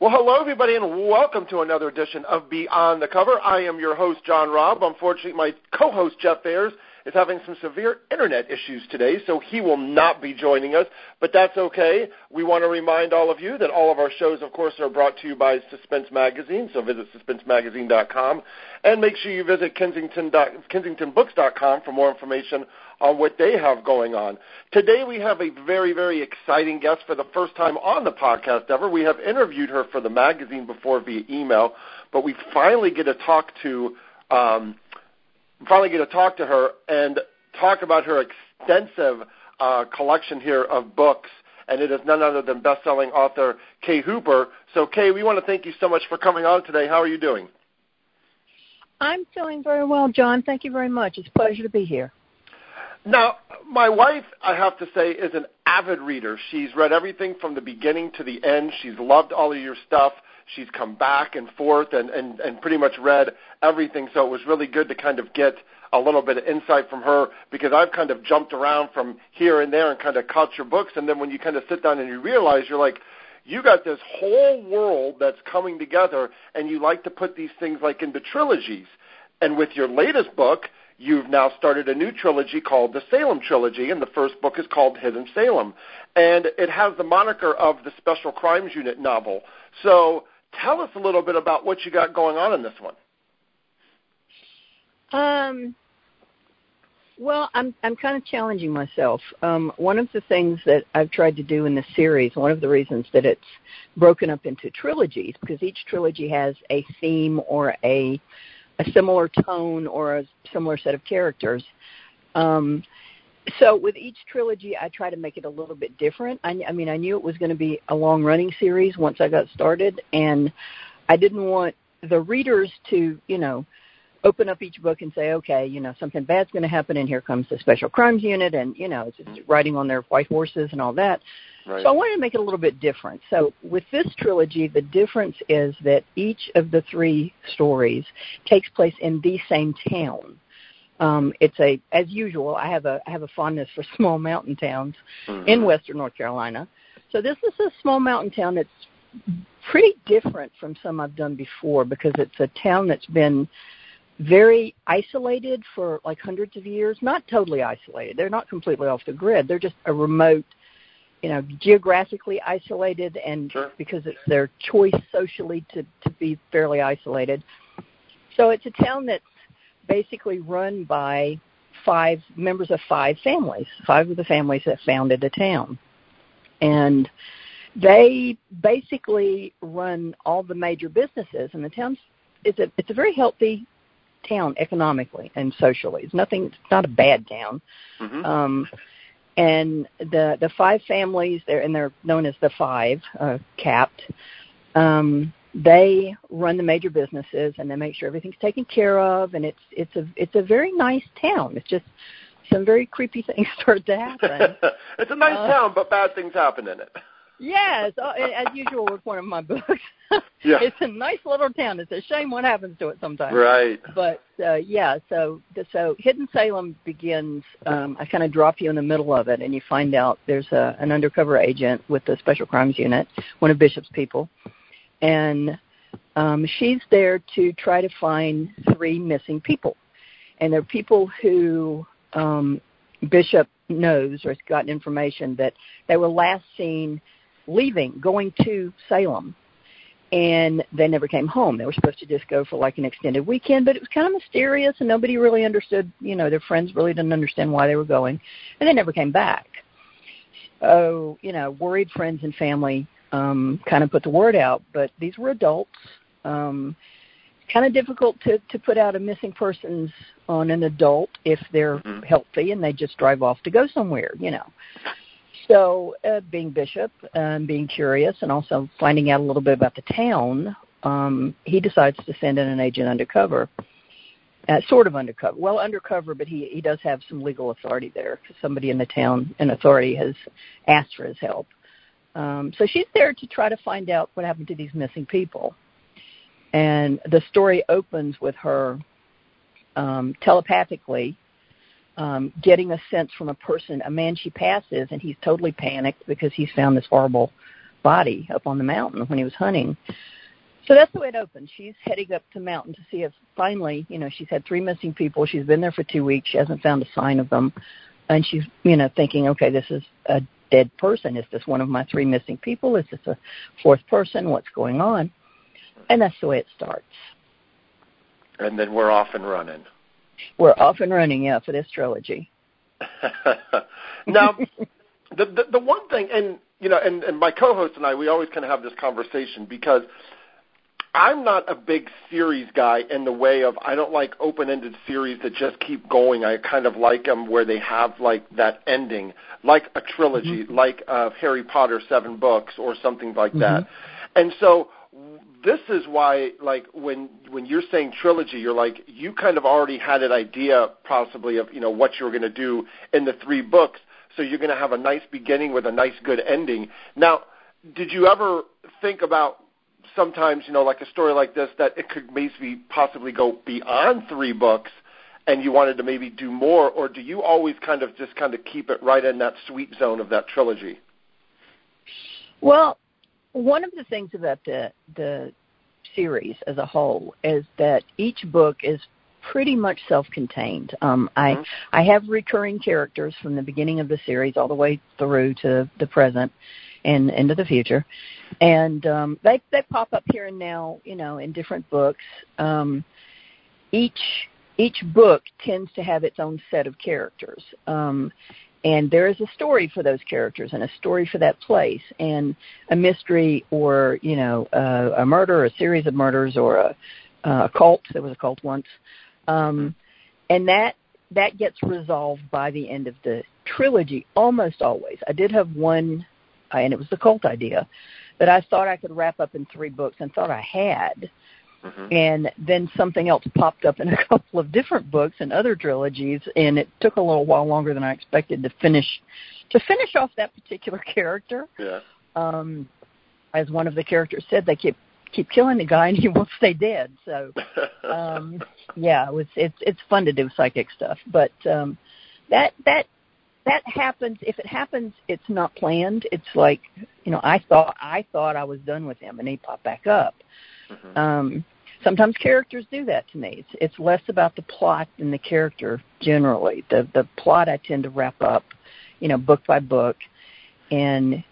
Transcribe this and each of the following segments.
Well, hello, everybody, and welcome to another edition of Beyond the Cover. I am your host, John Raab. Unfortunately, my co-host, Jeff Ayers, is having some severe internet issues today, so he will not be joining us, but that's okay. We want to remind all of you that all of our shows, of course, are brought to you by Suspense Magazine, so visit suspensemagazine.com, and make sure you visit Kensington, kensingtonbooks.com for more information on what they have going on. Today we have a very, very exciting guest for the first time on the podcast ever. We have interviewed her for the magazine before via email, but we finally get to talk to um, finally get to talk to her and talk about her extensive uh, collection here of books. And it is none other than best-selling author Kay Hooper. So, Kay, we want to thank you so much for coming on today. How are you doing? I'm feeling very well, John. Thank you very much. It's a pleasure to be here. Now, my wife, I have to say, is an avid reader. She's read everything from the beginning to the end. She's loved all of your stuff. She's come back and forth and, and, and pretty much read everything. So it was really good to kind of get a little bit of insight from her because I've kind of jumped around from here and there and kind of caught your books. And then when you kind of sit down and you realize you're like, you got this whole world that's coming together and you like to put these things like into trilogies. And with your latest book, you've now started a new trilogy called the Salem Trilogy, and the first book is called Hidden Salem. And it has the moniker of the Special Crimes Unit novel. So tell us a little bit about what you got going on in this one. Um, well, I'm I'm kind of challenging myself. Um, one of the things that I've tried to do in this series, one of the reasons that it's broken up into trilogies, because each trilogy has a theme or a a similar tone or a similar set of characters. Um, so with each trilogy, I try to make it a little bit different. I, I mean, I knew it was going to be a long running series once I got started, and I didn't want the readers to, you know, open up each book and say, okay, you know, something bad's going to happen, and here comes the special crimes unit, and you know, it's, it's mm-hmm. riding on their white horses and all that. Right. So I wanted to make it a little bit different. So with this trilogy, the difference is that each of the three stories takes place in the same town. Um, it's a, as usual, I have a I have a fondness for small mountain towns mm-hmm. in Western North Carolina. So this is a small mountain town that's pretty different from some I've done before because it's a town that's been very isolated for like hundreds of years. Not totally isolated. They're not completely off the grid. They're just a remote you know geographically isolated and sure. because it's their choice socially to to be fairly isolated so it's a town that's basically run by five members of five families. Five of the families that founded the town. And they basically run all the major businesses and the town's it's a it's a very healthy town economically and socially. It's nothing it's not a bad town. Mm-hmm. um and the the five families there and they're known as the five uh, capped. Um they run the major businesses and they make sure everything's taken care of and it's it's a it's a very nice town it's just some very creepy things start to happen it's a nice uh, town but bad things happen in it Yes, uh, as usual with one of my books. yeah. It's a nice little town. It's a shame what happens to it sometimes. Right. But uh, yeah, so so Hidden Salem begins. Um, I kind of drop you in the middle of it, and you find out there's a, an undercover agent with the Special Crimes Unit, one of Bishop's people, and um, she's there to try to find three missing people, and they're people who um, Bishop knows or has gotten information that they were last seen leaving, going to Salem. And they never came home. They were supposed to just go for like an extended weekend, but it was kind of mysterious and nobody really understood, you know, their friends really didn't understand why they were going. And they never came back. Oh, you know, worried friends and family um, kind of put the word out, but these were adults. Um, kind of difficult to to put out a missing persons on an adult if they're mm-hmm. healthy and they just drive off to go somewhere, you know. So, uh, being bishop and being curious, and also finding out a little bit about the town, um, he decides to send in an agent undercover, uh, sort of undercover. Well, undercover, but he he does have some legal authority there. because Somebody in the town, an authority, has asked for his help. Um, so she's there to try to find out what happened to these missing people. And the story opens with her um, telepathically um, getting a sense from a person, a man she passes, and he's totally panicked because he's found this horrible body up on the mountain when he was hunting. So that's the way it opens. She's heading up the mountain to see if finally, you know, she's had three missing people. She's been there for two weeks. She hasn't found a sign of them, and she's, you know, thinking, okay, this is a dead person. Is this one of my three missing people? Is this a fourth person? What's going on? And that's the way it starts. And then we're off and running. We're off and running, yeah, for this trilogy. now, the, the the one thing, and you know, and, and my co-host and I, we always kind of have this conversation because I'm not a big series guy in the way of I don't like open-ended series that just keep going. I kind of like them where they have like that ending, like a trilogy, mm-hmm. like uh, Harry Potter seven books or something like mm-hmm. that. And so this is why like when when you're saying trilogy you're like you kind of already had an idea possibly of you know what you were going to do in the three books so you're going to have a nice beginning with a nice good ending now did you ever think about sometimes you know like a story like this that it could maybe possibly go beyond three books and you wanted to maybe do more or do you always kind of just kind of keep it right in that sweet zone of that trilogy well one of the things about the the series as a whole is that each book is pretty much self-contained. Um, I mm-hmm. I have recurring characters from the beginning of the series all the way through to the present and into the future, and um, they they pop up here and now, you know, in different books. Um, each each book tends to have its own set of characters. Um, and there is a story for those characters and a story for that place and a mystery or you know uh, a murder a series of murders or a, a cult there was a cult once um, and that that gets resolved by the end of the trilogy almost always i did have one uh, and it was the cult idea that i thought i could wrap up in three books and thought i had Mm-hmm. And then something else popped up in a couple of different books and other trilogies, and it took a little while longer than I expected to finish to finish off that particular character. Yeah. Um, as one of the characters said, they keep keep killing the guy and he won't stay dead. So, um, yeah, it was it's it's fun to do psychic stuff, but um, that that that happens if it happens it's not planned it's like you know i thought i thought i was done with him and he popped back up Mm-hmm. Um, sometimes characters do that to me. It's, it's less about the plot than the character generally. The the plot I tend to wrap up, you know, book by book, and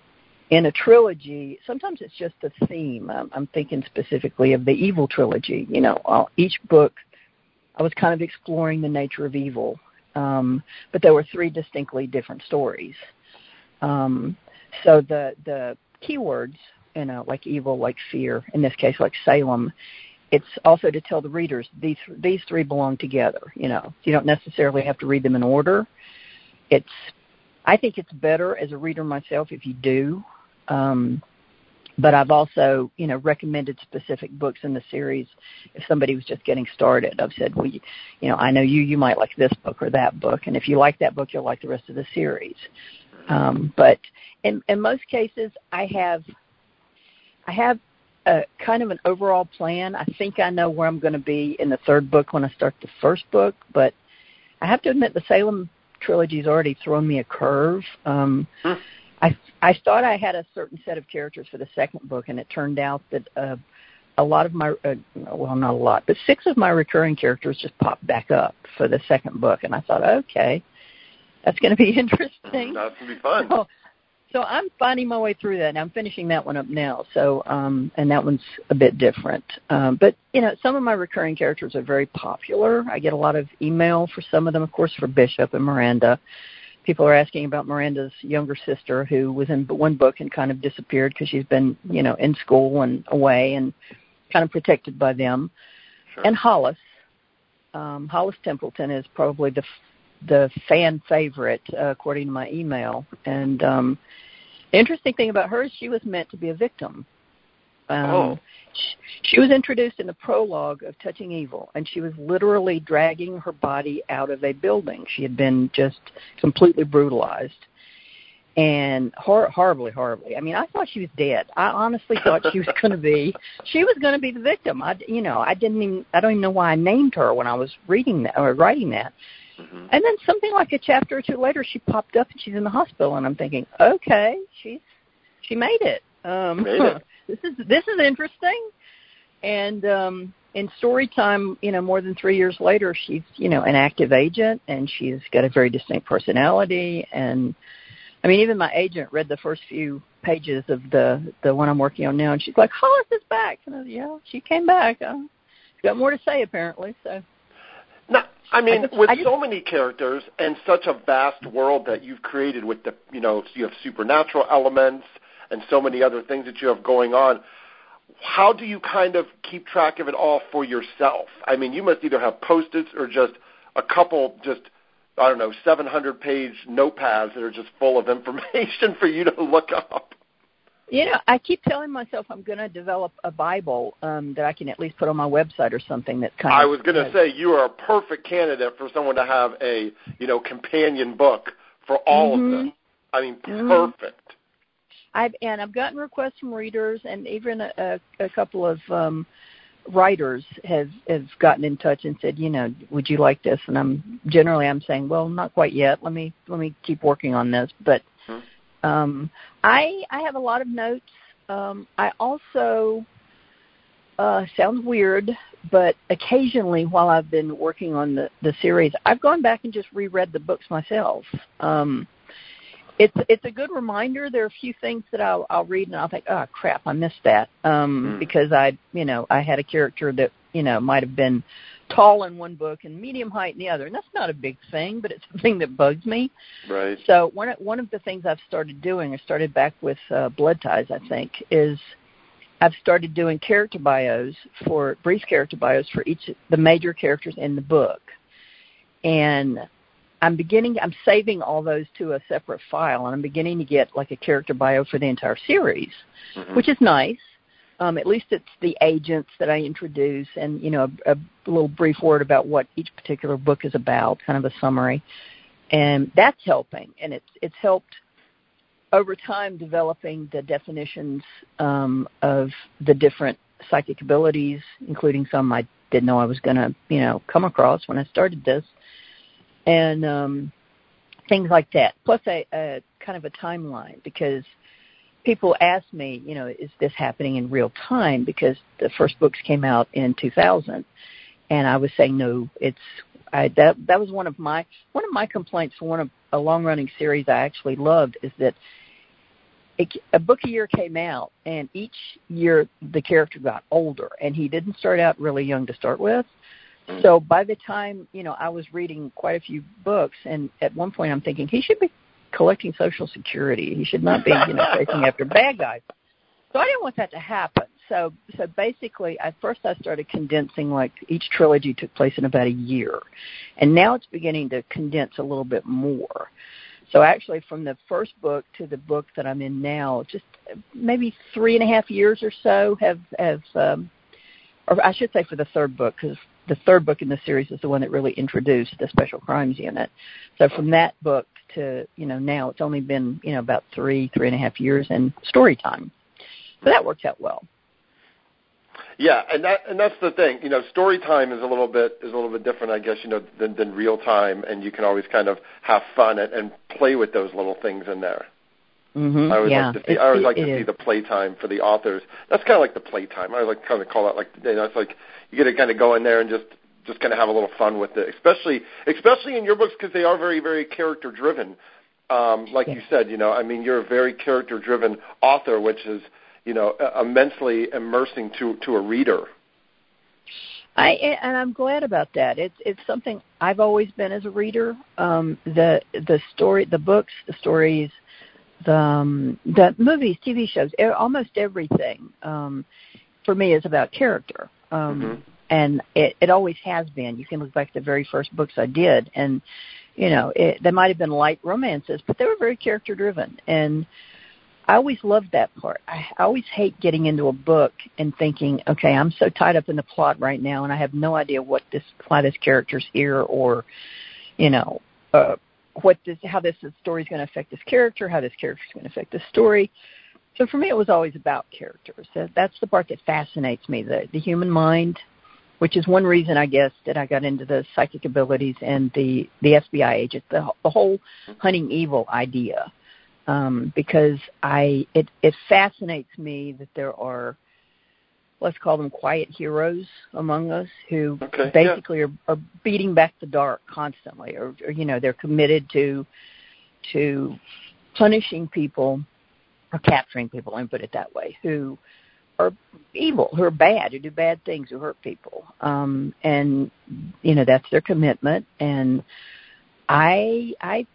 in a trilogy, sometimes it's just a theme. I'm, I'm thinking specifically of the evil trilogy. You know, all, each book, I was kind of exploring the nature of evil, um, but there were three distinctly different stories. Um, so the the keywords you know, like evil, like fear, in this case, like Salem. It's also to tell the readers these these three belong together. You know, you don't necessarily have to read them in order. It's, I think it's better as a reader myself if you do. Um, but I've also, you know, recommended specific books in the series if somebody was just getting started. I've said, well, you, you know, I know you, you might like this book or that book, and if you like that book, you'll like the rest of the series. Um, but in, in most cases, I have I have a kind of an overall plan. I think I know where I'm going to be in the third book when I start the first book, but I have to admit the Salem trilogy's already thrown me a curve. Um, hmm. I I thought I had a certain set of characters for the second book, and it turned out that uh, a lot of my uh, well, not a lot, but six of my recurring characters just popped back up for the second book, and I thought, okay, that's going to be interesting. That's going to be fun. So, so I'm finding my way through that, and I'm finishing that one up now. So, um, and that one's a bit different. Um, but you know, some of my recurring characters are very popular. I get a lot of email for some of them, of course, for Bishop and Miranda. People are asking about Miranda's younger sister, who was in one book and kind of disappeared because she's been, you know, in school and away and kind of protected by them. Sure. And Hollis, um, Hollis Templeton is probably the the fan favorite uh, according to my email. And um, the interesting thing about her is she was meant to be a victim. Um, oh. She, was introduced in the prologue of Touching Evil, and she was literally dragging her body out of a building. She had been just completely brutalized and hor- horribly, horribly. I mean, I thought she was dead. I honestly thought she was going to be, she was going to be the victim. I, you know, I didn't even, I don't even know why I named her when I was reading that or writing that. Mm-hmm. And then something like a chapter or two later, she popped up and she's in the hospital, and I'm thinking, okay, she's she made it. Um, this is this is interesting. And um, in story time, you know, more than three years later, she's you know an active agent, and she's got a very distinct personality. And I mean, even my agent read the first few pages of the the one I'm working on now, and she's like, "Hollis is back." And I was, "Yeah, she came back. Uh, got more to say apparently." So. No, I mean, I just, with I just, so many characters and such a vast world that you've created with the, you know, you have supernatural elements and so many other things that you have going on. How do you kind of keep track of it all for yourself? I mean, you must either have post-its or just a couple, just I don't know, 700 page notepads that are just full of information for you to look up. You know, I keep telling myself I'm going to develop a Bible um, that I can at least put on my website or something that kind I of. I was going to say you are a perfect candidate for someone to have a you know companion book for all mm-hmm. of them. I mean, mm-hmm. I've and I've gotten requests from readers and even a, a, a couple of um, writers have have gotten in touch and said, you know, would you like this? And I'm generally I'm saying, well, not quite yet. Let me let me keep working on this, but um, I I have a lot of notes. Um, I also uh, sounds weird, but occasionally while I've been working on the the series, I've gone back and just reread the books myself. Um, it's it's a good reminder. There are a few things that I'll I'll read and I'll think, oh crap, I missed that um, mm. because I you know I had a character that you know might have been tall in one book and medium height in the other, and that's not a big thing, but it's a thing that bugs me. Right. So one one of the things I've started doing, I started back with uh, Blood Ties, I think, is I've started doing character bios for brief character bios for each the major characters in the book, and I'm beginning. I'm saving all those to a separate file, and I'm beginning to get like a character bio for the entire series, mm-hmm. which is nice um, at least it's the agents that I introduce, and you know a, a little brief word about what each particular book is about, kind of a summary, and that's helping, and it's it's helped over time developing the definitions um, of the different psychic abilities, including some I didn't know I was going to you know come across when I started this, and um, things like that. Plus a, a kind of a timeline because people ask me, you know, is this happening in real time? Because the first books came out in 2000, and I was saying no. It's I, that that was one of my one of my complaints for one of a long running series I actually loved is that it, a book a year came out, and each year the character got older, and he didn't start out really young to start with. Mm. So by the time you know I was reading quite a few books, and at one point I'm thinking he should be collecting Social Security. He should not be, you know, chasing after bad guys. So I didn't want that to happen. So so basically, at first I started condensing like each trilogy took place in about a year, and now it's beginning to condense a little bit more. So actually, from the first book to the book that I'm in now, just maybe three and a half years or so have have, um, or I should say for the third book, because the third book in the series is the one that really introduced the special crimes unit. So from that book to you know now, it's only been you know about three three and a half years in story time. So that works out well. Yeah, and that and that's the thing. You know, story time is a little bit is a little bit different, I guess. You know, than, than real time, and you can always kind of have fun and, and play with those little things in there. Mm-hmm. I always yeah. like to see. I always like to see the playtime for the authors. That's kind of like the playtime. I like kind of call that like you know, it's like you get to kind of go in there and just just kind of have a little fun with it, especially especially in your books because they are very very character driven. Um, like yeah. you said, you know, I mean, you're a very character driven author, which is you know immensely immersing to to a reader. I and I'm glad about that. It's it's something I've always been as a reader. Um, the the story, the books, the stories, the um, the movies, TV shows, almost everything um, for me is about character. Um, mm-hmm and it, it always has been. You can look back at the very first books I did, and you know it, they might have been light romances, but they were very character driven, and I always loved that part. I, I always hate getting into a book and thinking, okay, I'm so tied up in the plot right now, and I have no idea what this why this character's here, or you know, uh, what this how this story is going to affect this character, how this character is going to affect the story. So for me, it was always about characters. That's the part that fascinates me: the the human mind, which is one reason I guess that I got into the psychic abilities and the the FBI agent, the, the whole hunting evil idea. um, because I it it fascinates me that there are let's call them quiet heroes among us who okay, basically yeah. are, are beating back the dark constantly, or, or you know they're committed to to punishing people or capturing people. Let me put it that way. Who are evil, who are bad, who do bad things, who hurt people, um, and you know that's their commitment. And I I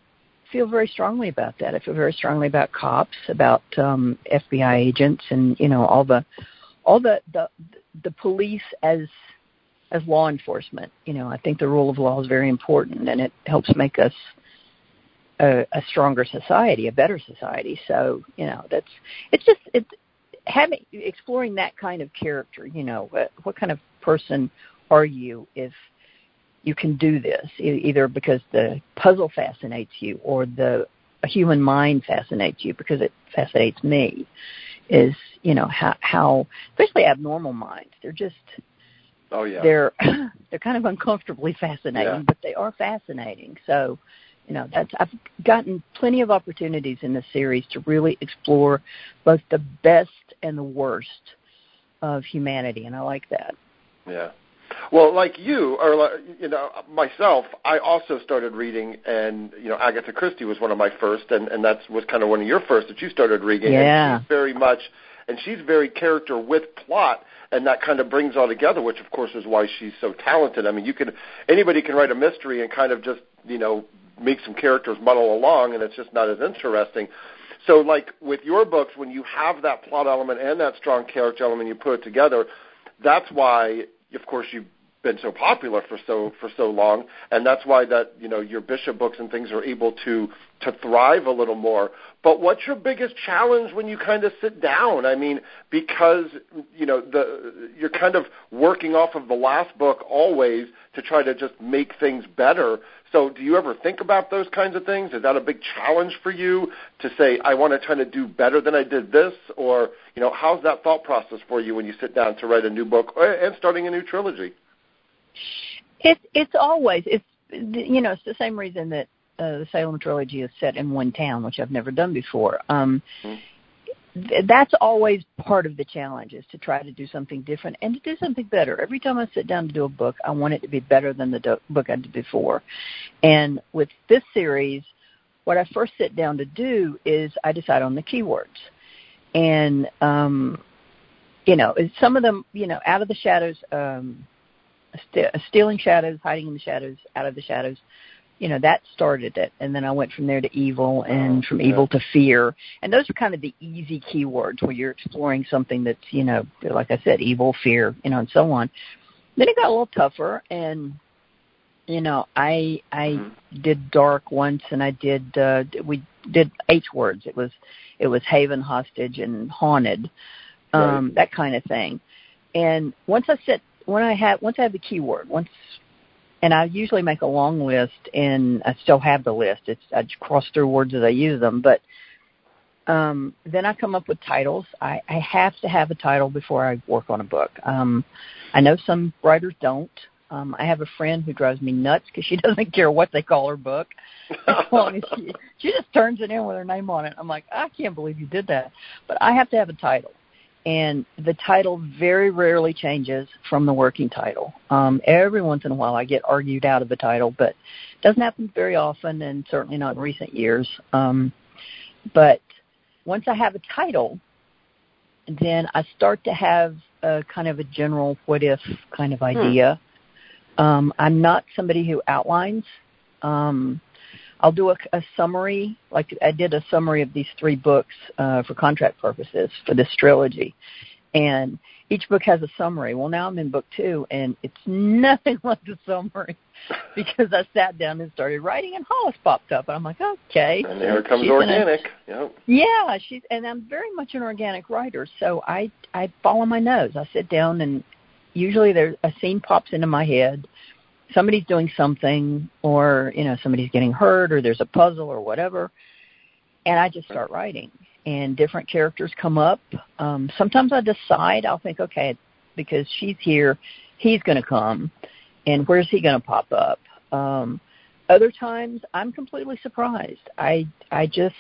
feel very strongly about that. I feel very strongly about cops, about um, FBI agents, and you know all the all the the the police as as law enforcement. You know, I think the rule of law is very important, and it helps make us a, a stronger society, a better society. So you know, that's it's just it having exploring that kind of character. You know, what, what kind of person are you if you can do this either because the puzzle fascinates you or the human mind fascinates you because it fascinates me is you know how how especially abnormal minds. They're just oh yeah. they're they're kind of uncomfortably fascinating yeah. but they are fascinating. So you know that's i've gotten plenty of opportunities in this series to really explore both the best and the worst of humanity and i like that. Yeah well, like you, or you know, myself, I also started reading, and you know, Agatha Christie was one of my first, and and that was kind of one of your first that you started reading. Yeah. And she's very much, and she's very character with plot, and that kind of brings all together, which of course is why she's so talented. I mean, you can anybody can write a mystery and kind of just you know make some characters muddle along, and it's just not as interesting. So, like with your books, when you have that plot element and that strong character element, you put it together. That's why of course you've been so popular for so for so long and that's why that you know your bishop books and things are able to to thrive a little more. But what's your biggest challenge when you kind of sit down? I mean because you know the you're kind of working off of the last book always to try to just make things better. So do you ever think about those kinds of things? Is that a big challenge for you to say i want to try to do better than i did this? Or you know how's that thought process for you when you sit down to write a new book eh, and starting a new trilogy it's it's always it's you know it's the same reason that uh, the Salem trilogy is set in one town, which I've never done before. Um, mm-hmm. th- that's always part of the challenge is to try to do something different and to do something better. Every time I sit down to do a book, I want it to be better than the do- book I did before. And with this series, what I first sit down to do is I decide on the keywords. And um, you know, some of them, you know, out of the shadows. Um, st- stealing shadows, hiding in the shadows, out of the shadows. You know that started it, and then I went from there to evil, and from evil to fear, and those are kind of the easy keywords where you're exploring something that's you know, like I said, evil, fear, you know, and so on. Then it got a little tougher, and you know, I I mm-hmm. did dark once, and I did uh we did H words. It was it was Haven, hostage, and haunted, um, right. that kind of thing. And once I sit when I have once I have the keyword, once and I usually make a long list and I still have the list. It's I cross through words as I use them, but um, then I come up with titles. I, I have to have a title before I work on a book. Um, I know some writers don't. Um, I have a friend who drives me nuts because she doesn't care what they call her book. as long as she, she just turns it in with her name on it. I'm like, I can't believe you did that. But I have to have a title and the title very rarely changes from the working title. Um, every once in a while, I get argued out of the title, but it doesn't happen very often, and certainly not in recent years. Um, but once I have a title, then I start to have a kind of a general what if kind of hmm. idea. Hmm. Um, I'm not somebody who outlines. Um, I'll do a, a summary, like I did a summary of these three books uh, for contract purposes for this trilogy, and each book has a summary. Well, now I'm in book two, and it's nothing like the summary because I sat down and started writing, and Hollis popped up, and I'm like, okay. And there comes organic. Gonna, yep. Yeah, she's and I'm very much an organic writer, so I I follow my nose. I sit down, and usually there a scene pops into my head somebody's doing something or you know somebody's getting hurt or there's a puzzle or whatever and i just start writing. And different characters come up. Um sometimes i decide i'll think okay because she's here he's going to come and where's he going to pop up? Um other times i'm completely surprised. I i just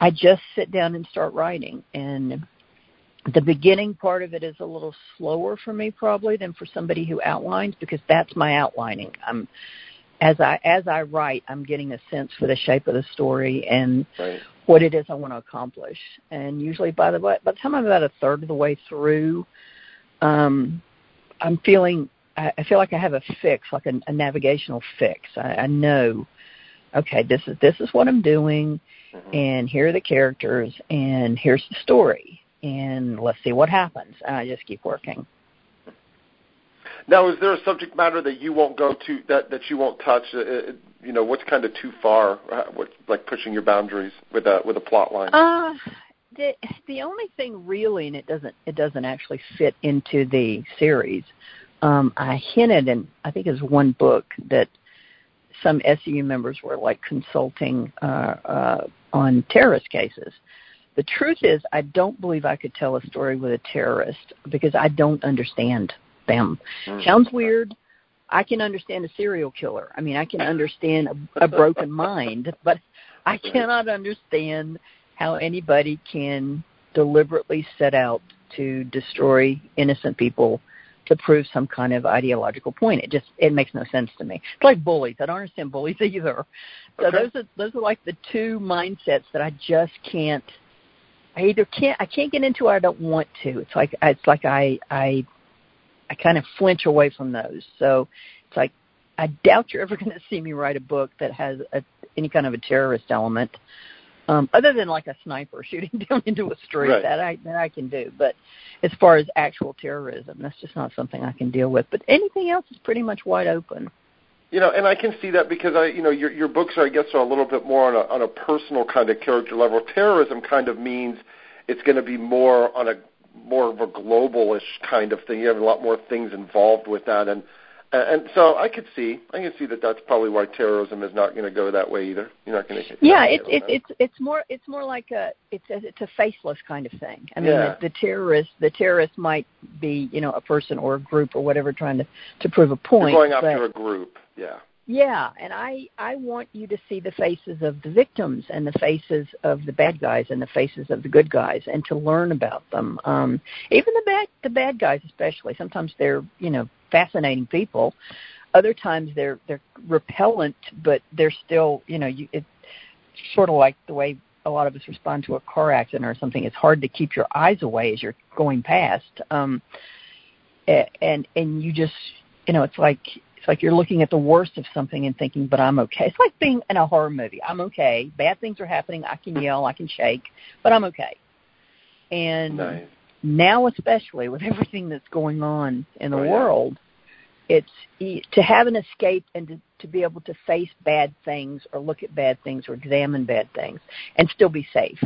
I just sit down and start writing. And the beginning part of it is a little slower for me probably than for somebody who outlines because that's my outlining. I'm as I as I write, I'm getting a sense for the shape of the story and right. what it is I want to accomplish. And usually by the by the time I'm about a third of the way through, um, I'm feeling I, I feel like I have a fix, like a, a navigational fix. I, I know, okay, this is this is what I'm doing, mm-hmm. and here are the characters, and here's the story, and let's see what happens. And I just keep working. Now, is there a subject matter that you won't go to that that you won't touch? Uh, uh you know, what's kind of too far? Uh, what, like pushing your boundaries with a with a plot line? Uh, the the only thing really, and it doesn't it doesn't actually fit into the series, um, I hinted, and I think it's one book that some SCU members were like consulting uh, uh, on terrorist cases. The truth is, I don't believe I could tell a story with a terrorist because I don't understand them. Mm. Sounds weird. I can understand a serial killer. I mean, I can understand a, a broken mind, but I cannot understand how anybody can deliberately set out to destroy innocent people to prove some kind of ideological point. It just it makes no sense to me. It's like bullies. I don't understand bullies either. So okay. those are those are like the two mindsets that I just can't. I either can't I can't get into or I don't want to. It's like it's like I I I kind of flinch away from those. So it's like I doubt you're ever going to see me write a book that has a, any kind of a terrorist element um, other than like a sniper shooting down into a street, right. that I that I can do. But as far as actual terrorism, that's just not something I can deal with. But anything else is pretty much wide open. You know, and I can see that because I, you know, your your books are, I guess, are a little bit more on a on a personal kind of character level. Terrorism kind of means it's going to be more on a more of a globalish kind of thing. You have a lot more things involved with that, and and so I could see, I can see that that's probably why terrorism is not going to go that way either. You're not going to. Yeah, it's it's it's it's more it's more like a it's a, it's a faceless kind of thing. I mean, yeah. the, the terrorist the terrorist might be you know a person or a group or whatever trying to to prove a point. You're going after a group, yeah. Yeah, and I I want you to see the faces of the victims and the faces of the bad guys and the faces of the good guys and to learn about them. Um even the bad the bad guys especially. Sometimes they're, you know, fascinating people. Other times they're they're repellent but they're still, you know, you it's sort of like the way a lot of us respond to a car accident or something. It's hard to keep your eyes away as you're going past. Um and and you just you know, it's like it's like you're looking at the worst of something and thinking, but I'm okay. It's like being in a horror movie. I'm okay. Bad things are happening. I can yell, I can shake, but I'm okay. And nice. now, especially with everything that's going on in the oh, world, yeah. it's to have an escape and to, to be able to face bad things or look at bad things or examine bad things and still be safe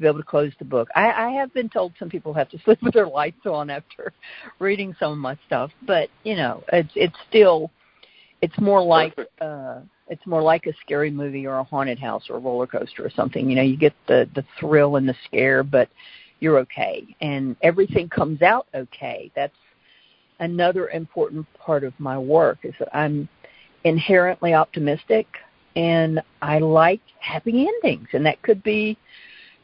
to be able to close the book. I, I have been told some people have to sleep with their lights on after reading some of my stuff, but you know, it's it's still it's more like uh it's more like a scary movie or a haunted house or a roller coaster or something. You know, you get the the thrill and the scare, but you're okay and everything comes out okay. That's another important part of my work is that I'm inherently optimistic and I like happy endings and that could be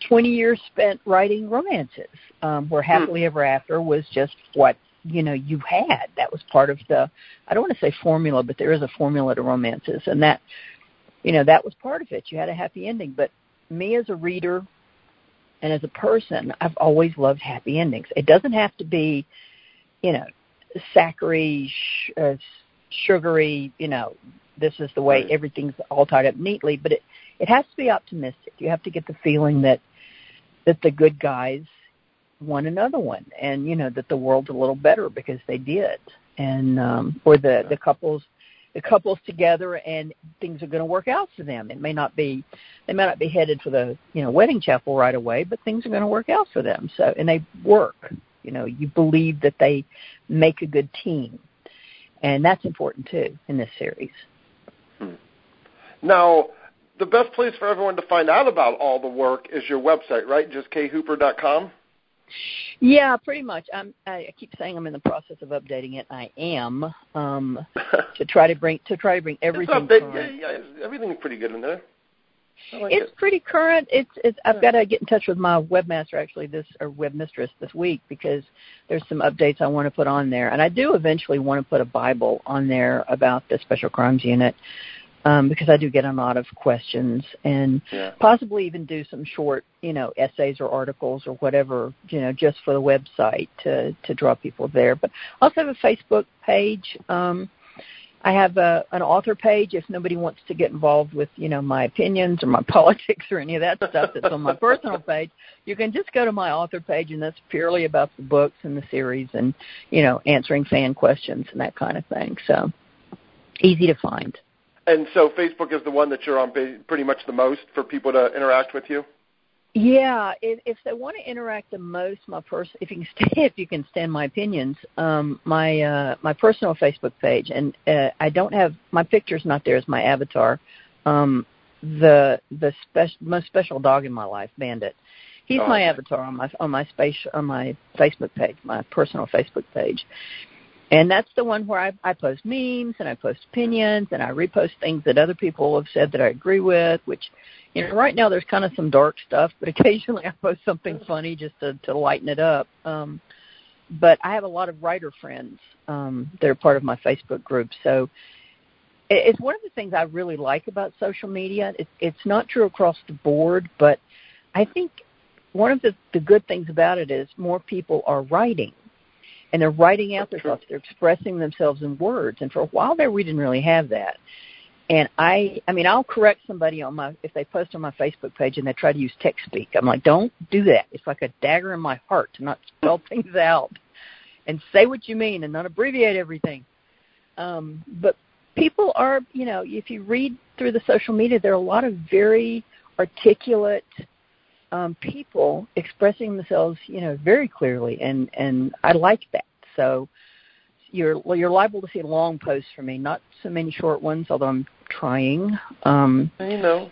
20 years spent writing romances, um, where hmm. happily ever after was just what you know you had. That was part of the I don't want to say formula, but there is a formula to romances, and that you know that was part of it. You had a happy ending, but me as a reader and as a person, I've always loved happy endings. It doesn't have to be, you know, sacchary, sh- uh, sugary. You know, this is the way everything's all tied up neatly, but it it has to be optimistic. You have to get the feeling that that the good guys won another one, and you know that the world's a little better because they did, and um, or the the couples the couples together and things are going to work out for them. It may not be they may not be headed for the you know wedding chapel right away, but things are going to work out for them. So and they work. You know, you believe that they make a good team, and that's important too in this series. Hmm. Now, the best place for everyone to find out about all the work is your website, right? Just khooper.com. Yeah, pretty much. I'm, I keep saying I'm in the process of updating it. I am um, to try to bring to try to bring everything. Update, yeah, yeah, everything's pretty good in there. Like it's it. pretty current. It's it's. I've got to get in touch with my webmaster actually this or webmistress this week because there's some updates I want to put on there, and I do eventually want to put a Bible on there about the Special Crimes Unit um, because I do get a lot of questions and yeah. possibly even do some short, you know, essays or articles or whatever, you know, just for the website to to draw people there. But I also have a Facebook page. Um, I have a, an author page if nobody wants to get involved with, you know, my opinions or my politics or any of that stuff that's on my personal page. You can just go to my author page and that's purely about the books and the series and, you know, answering fan questions and that kind of thing. So easy to find. And so Facebook is the one that you're on pretty much the most for people to interact with you? Yeah, if, if they want to interact the most, my person, if you can stand, if you can stand my opinions, um, my uh, my personal Facebook page, and uh, I don't have my picture's not there as my avatar. Um, the the spe- most special dog in my life, Bandit. He's oh, my avatar on my on my space on my Facebook page, my personal Facebook page. And that's the one where I, I post memes and I post opinions and I repost things that other people have said that I agree with, which you know, right now there's kind of some dark stuff, but occasionally I post something funny just to, to lighten it up. Um, but I have a lot of writer friends um, that are part of my Facebook group, so it's one of the things I really like about social media. It's, it's not true across the board, but I think one of the, the good things about it is more people are writing, and they're writing out their thoughts. They're expressing themselves in words, and for a while there, we didn't really have that. And I, I mean, I'll correct somebody on my if they post on my Facebook page and they try to use text speak. I'm like, don't do that. It's like a dagger in my heart to not spell things out and say what you mean and not abbreviate everything. Um, but people are, you know, if you read through the social media, there are a lot of very articulate um, people expressing themselves, you know, very clearly, and and I like that. So you're you're liable to see long posts from me, not so many short ones, although I'm trying. Um, you know.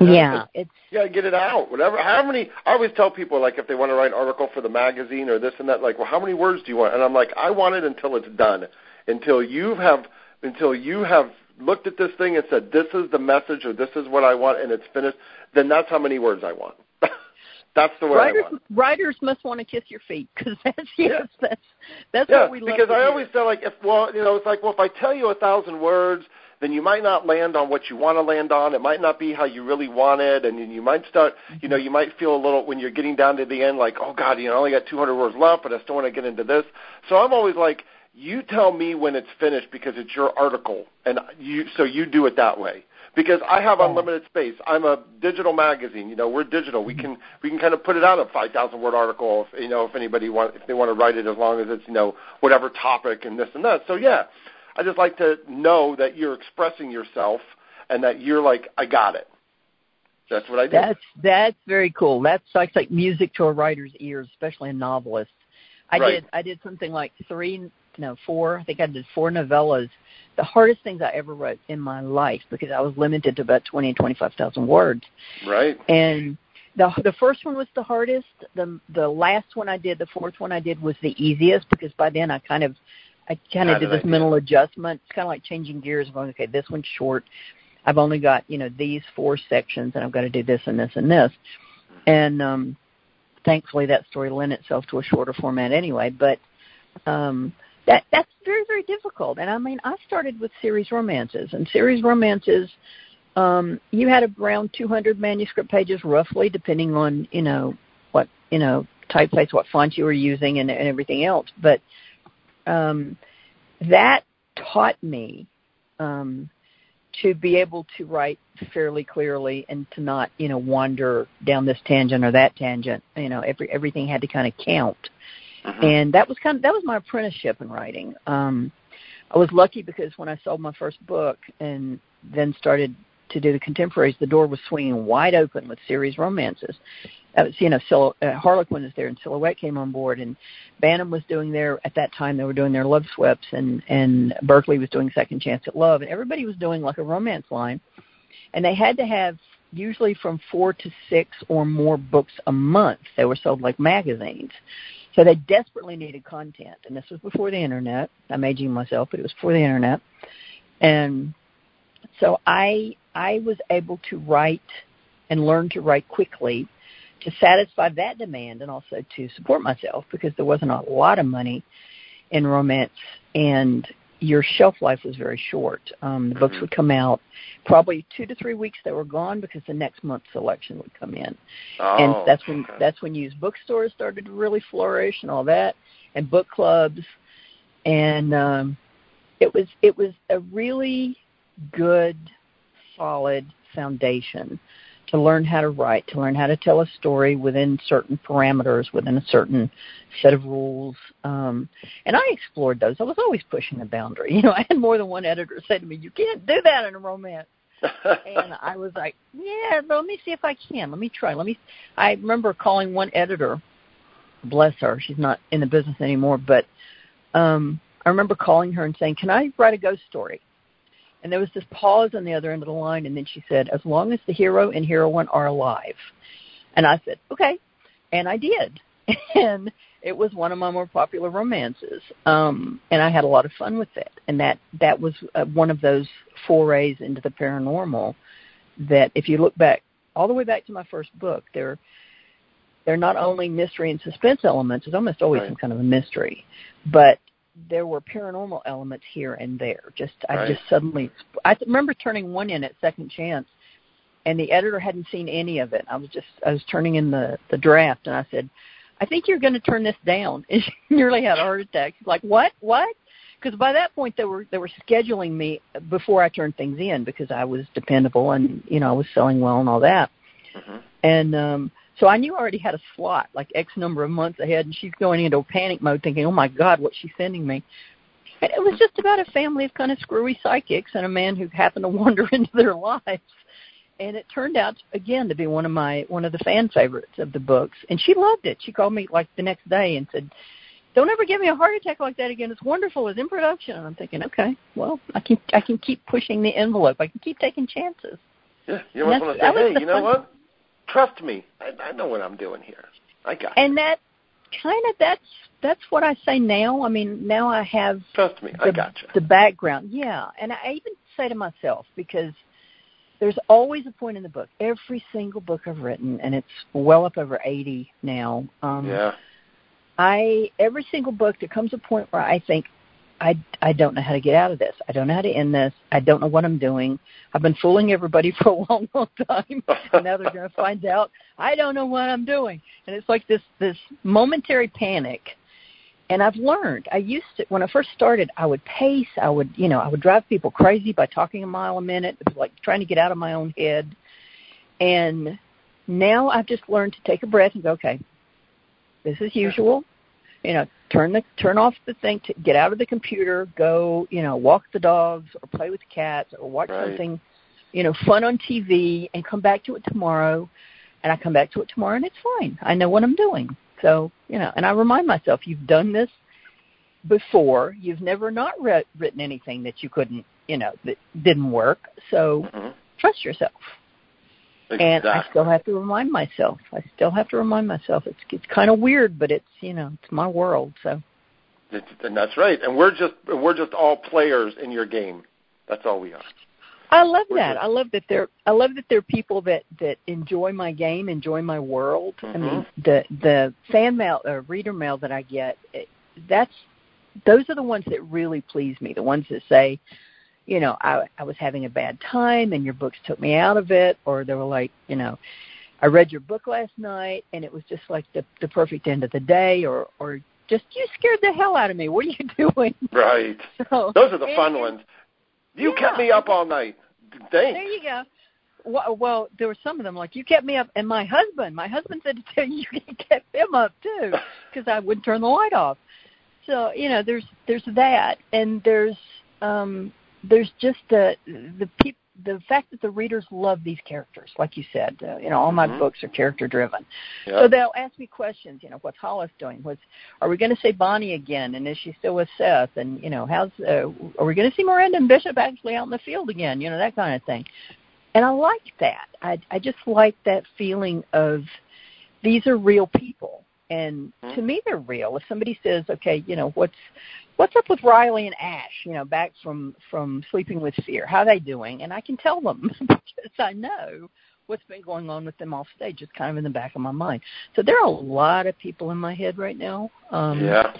Yeah, it's gotta get it out. Whatever. How many? I always tell people like if they want to write an article for the magazine or this and that, like, well, how many words do you want? And I'm like, I want it until it's done, until you have, until you have looked at this thing and said, this is the message or this is what I want, and it's finished. Then that's how many words I want. That's the way writers, I want. Writers must want to kiss your feet because that's yes, yeah. that's that's yeah, what we love. because I hear. always feel like if well, you know, it's like well, if I tell you a thousand words, then you might not land on what you want to land on. It might not be how you really want it, and you might start, you know, mm-hmm. you might feel a little when you're getting down to the end, like, oh God, you know, I only got 200 words left, but I still want to get into this. So I'm always like, you tell me when it's finished because it's your article, and you so you do it that way because I have oh. unlimited space. I'm a digital magazine. You know, we're digital. We mm-hmm. can we can kind of put it out a 5,000 word article if you know if anybody want if they want to write it as long as it's you know whatever topic and this and that. So yeah, I just like to know that you're expressing yourself and that you're like I got it. That's what I do. That's that's very cool. That's like like music to a writer's ears, especially a novelist. I right. did I did something like three no four I think I did four novellas the hardest things I ever wrote in my life because I was limited to about twenty and twenty five thousand words. Right. And the the first one was the hardest. The the last one I did, the fourth one I did was the easiest because by then I kind of I kind of did this idea. mental adjustment. It's kind of like changing gears. Going, okay, this one's short. I've only got you know these four sections, and I've got to do this and this and this. And um, thankfully, that story lent itself to a shorter format anyway. But um, that that's very very difficult. And I mean, I started with series romances, and series romances, um, you had around 200 manuscript pages roughly, depending on you know what you know typeface, what font you were using, and, and everything else. But um, that taught me um, to be able to write fairly clearly and to not you know wander down this tangent or that tangent. You know, every everything had to kind of count. Mm-hmm. And that was kind of that was my apprenticeship in writing. Um, I was lucky because when I sold my first book and then started to do the contemporaries, the door was swinging wide open with series romances. That was, you know, Sil- uh, Harlequin was there, and Silhouette came on board, and Bantam was doing their at that time they were doing their love sweeps, and and Berkley was doing Second Chance at Love, and everybody was doing like a romance line, and they had to have usually from four to six or more books a month. They were sold like magazines. So they desperately needed content, and this was before the internet. I'm aging myself, but it was before the internet, and so I I was able to write and learn to write quickly to satisfy that demand and also to support myself because there wasn't a lot of money in romance and your shelf life was very short. Um, the mm-hmm. books would come out probably two to three weeks they were gone because the next month's selection would come in, oh, and that's when okay. that's when used bookstores started to really flourish and all that, and book clubs, and um, it was it was a really good, solid foundation to learn how to write, to learn how to tell a story within certain parameters, within a certain set of rules. Um, and I explored those. I was always pushing the boundary. You know, I had more than one editor say to me, "You can't do that in a romance." and I was like, "Yeah, but let me see if I can. Let me try. Let me." I remember calling one editor. Bless her, she's not in the business anymore. But um, I remember calling her and saying, "Can I write a ghost story?" And there was this pause on the other end of the line, and then she said, "As long as the hero and heroine are alive." And I said, "Okay," and I did, and it was one of my more popular romances, um, and I had a lot of fun with it. And that that was uh, one of those forays into the paranormal. That, if you look back all the way back to my first book, there they're not only mystery and suspense elements. It's almost always right. some kind of a mystery, but there were paranormal elements here and there. Just right. I just suddenly I remember turning one in at Second Chance, and the editor hadn't seen any of it. I was just I was turning in the the draft, and I said, I think you're going to turn this down. And she nearly had a heart attack. She's like, what? What? Because by that point they were they were scheduling me before I turned things in because I was dependable and you know I was selling well and all that. Mm-hmm. And um so I knew I already had a slot, like X number of months ahead, and she's going into a panic mode, thinking, "Oh my God, what's she sending me?" And it was just about a family of kind of screwy psychics and a man who happened to wander into their lives. And it turned out again to be one of my one of the fan favorites of the books, and she loved it. She called me like the next day and said, "Don't ever give me a heart attack like that again. It's wonderful. It's in production." And I'm thinking, okay, well, I can I can keep pushing the envelope. I can keep taking chances. Yeah, you almost want to say, "Hey, you know what? Trust me. I, I know what I'm doing here. I got And that kind of that's that's what I say now. I mean, now I have Trust me. the, I got you. the background. Yeah, and I even say to myself because there's always a point in the book. Every single book I've written, and it's well up over 80 now. Um, yeah. I every single book there comes a point where I think I I don't know how to get out of this. I don't know how to end this. I don't know what I'm doing. I've been fooling everybody for a long, long time, and now they're going to find out I don't know what I'm doing. And it's like this this momentary panic. And I've learned. I used to when I first started, I would pace. I would you know I would drive people crazy by talking a mile a minute. It was like trying to get out of my own head. And now I've just learned to take a breath and go, okay, this is usual you know turn the turn off the thing to get out of the computer go you know walk the dogs or play with the cats or watch Right. something you know fun on tv and come back to it tomorrow. And i come back to it tomorrow and it's fine. I know what i'm doing. So you know and i remind myself you've done this before. You've never not re- written anything that you couldn't you know that didn't work. So Mhm. trust yourself and I still have to remind myself. I still have to remind myself. It's it's kind of weird, but it's you know it's my world. So It's, and that's right. And we're just we're just all players in your game. That's all we are. I love We're that. good. I love that there. I love that there are people that that enjoy my game, enjoy my world. I Mhm. mean the the fan mail or reader mail that I get. It, that's those are the ones that really please me. The ones that say, you know, I I was having a bad time and your books took me out of it, or they were like, you know, I read your book last night and it was just like the the perfect end of the day, or or just you scared the hell out of me. What are you doing? Right. So Those are the and- fun ones. You Yeah. kept me up all night. There you go. Well, well, there were some of them like you kept me up, and my husband, my husband said to tell you you kept him up too, because I wouldn't turn the light off. So you know, there's there's that, and there's um there's just the the peop, the fact that the readers love these characters, like you said. Uh, you know, all my Mhm. books are character driven. Yeah. So they'll ask me questions. You know, what's Hollis doing? What's are we going to say Bonnie again? And is she still with Seth? And you know, how's uh, are we going to see Miranda and Bishop actually out in the field again? You know, that kind of thing. And I like that. I I just like that feeling of these are real people, and to me they're real. If somebody says, okay, you know, what's what's up with Riley and Ash? You know, back from from Sleeping with Fear. How are they doing? And I can tell them because I know what's been going on with them off stage. It's kind of in the back of my mind. So there are a lot of people in my head right now. Um, yeah,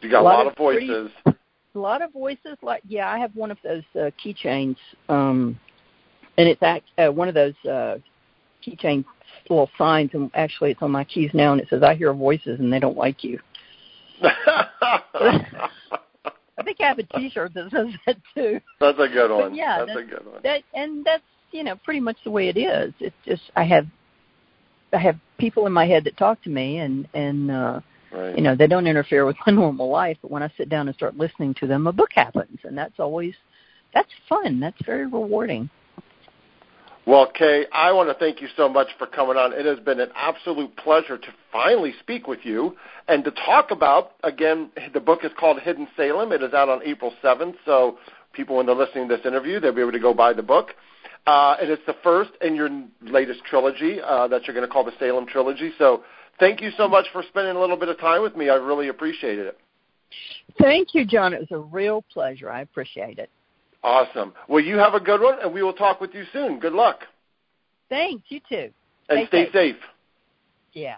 you got a lot, lot of voices. Pretty, a lot of voices. Like yeah, I have one of those uh, keychains, um, and it's act, uh, one of those uh, keychain little signs, and actually it's on my keys now, and it says, "I hear voices, and they don't like you." I think I have a T-shirt that says that too. That's a good one. But yeah, that's, that's a good one. That and that's you know pretty much the way it is. It's just I have I have people in my head that talk to me, and and uh, right. you know they don't interfere with my normal life. But when I sit down and start listening to them, a book happens, and that's always that's fun. That's very rewarding. Well, Kay, I want to thank you so much for coming on. It has been an absolute pleasure to finally speak with you and to talk about, again, the book is called Hidden Salem. It is out on April 7th, so people, when they're listening to this interview, they'll be able to go buy the book. Uh, and it's the first in your latest trilogy uh, that you're going to call the Salem Trilogy. So thank you so much for spending a little bit of time with me. I really appreciated it. Thank you, John. It was a real pleasure. I appreciate it. Awesome. Well, you have a good one, and we will talk with you soon. Good luck. Thanks. You too. And stay, stay safe. safe. Yeah.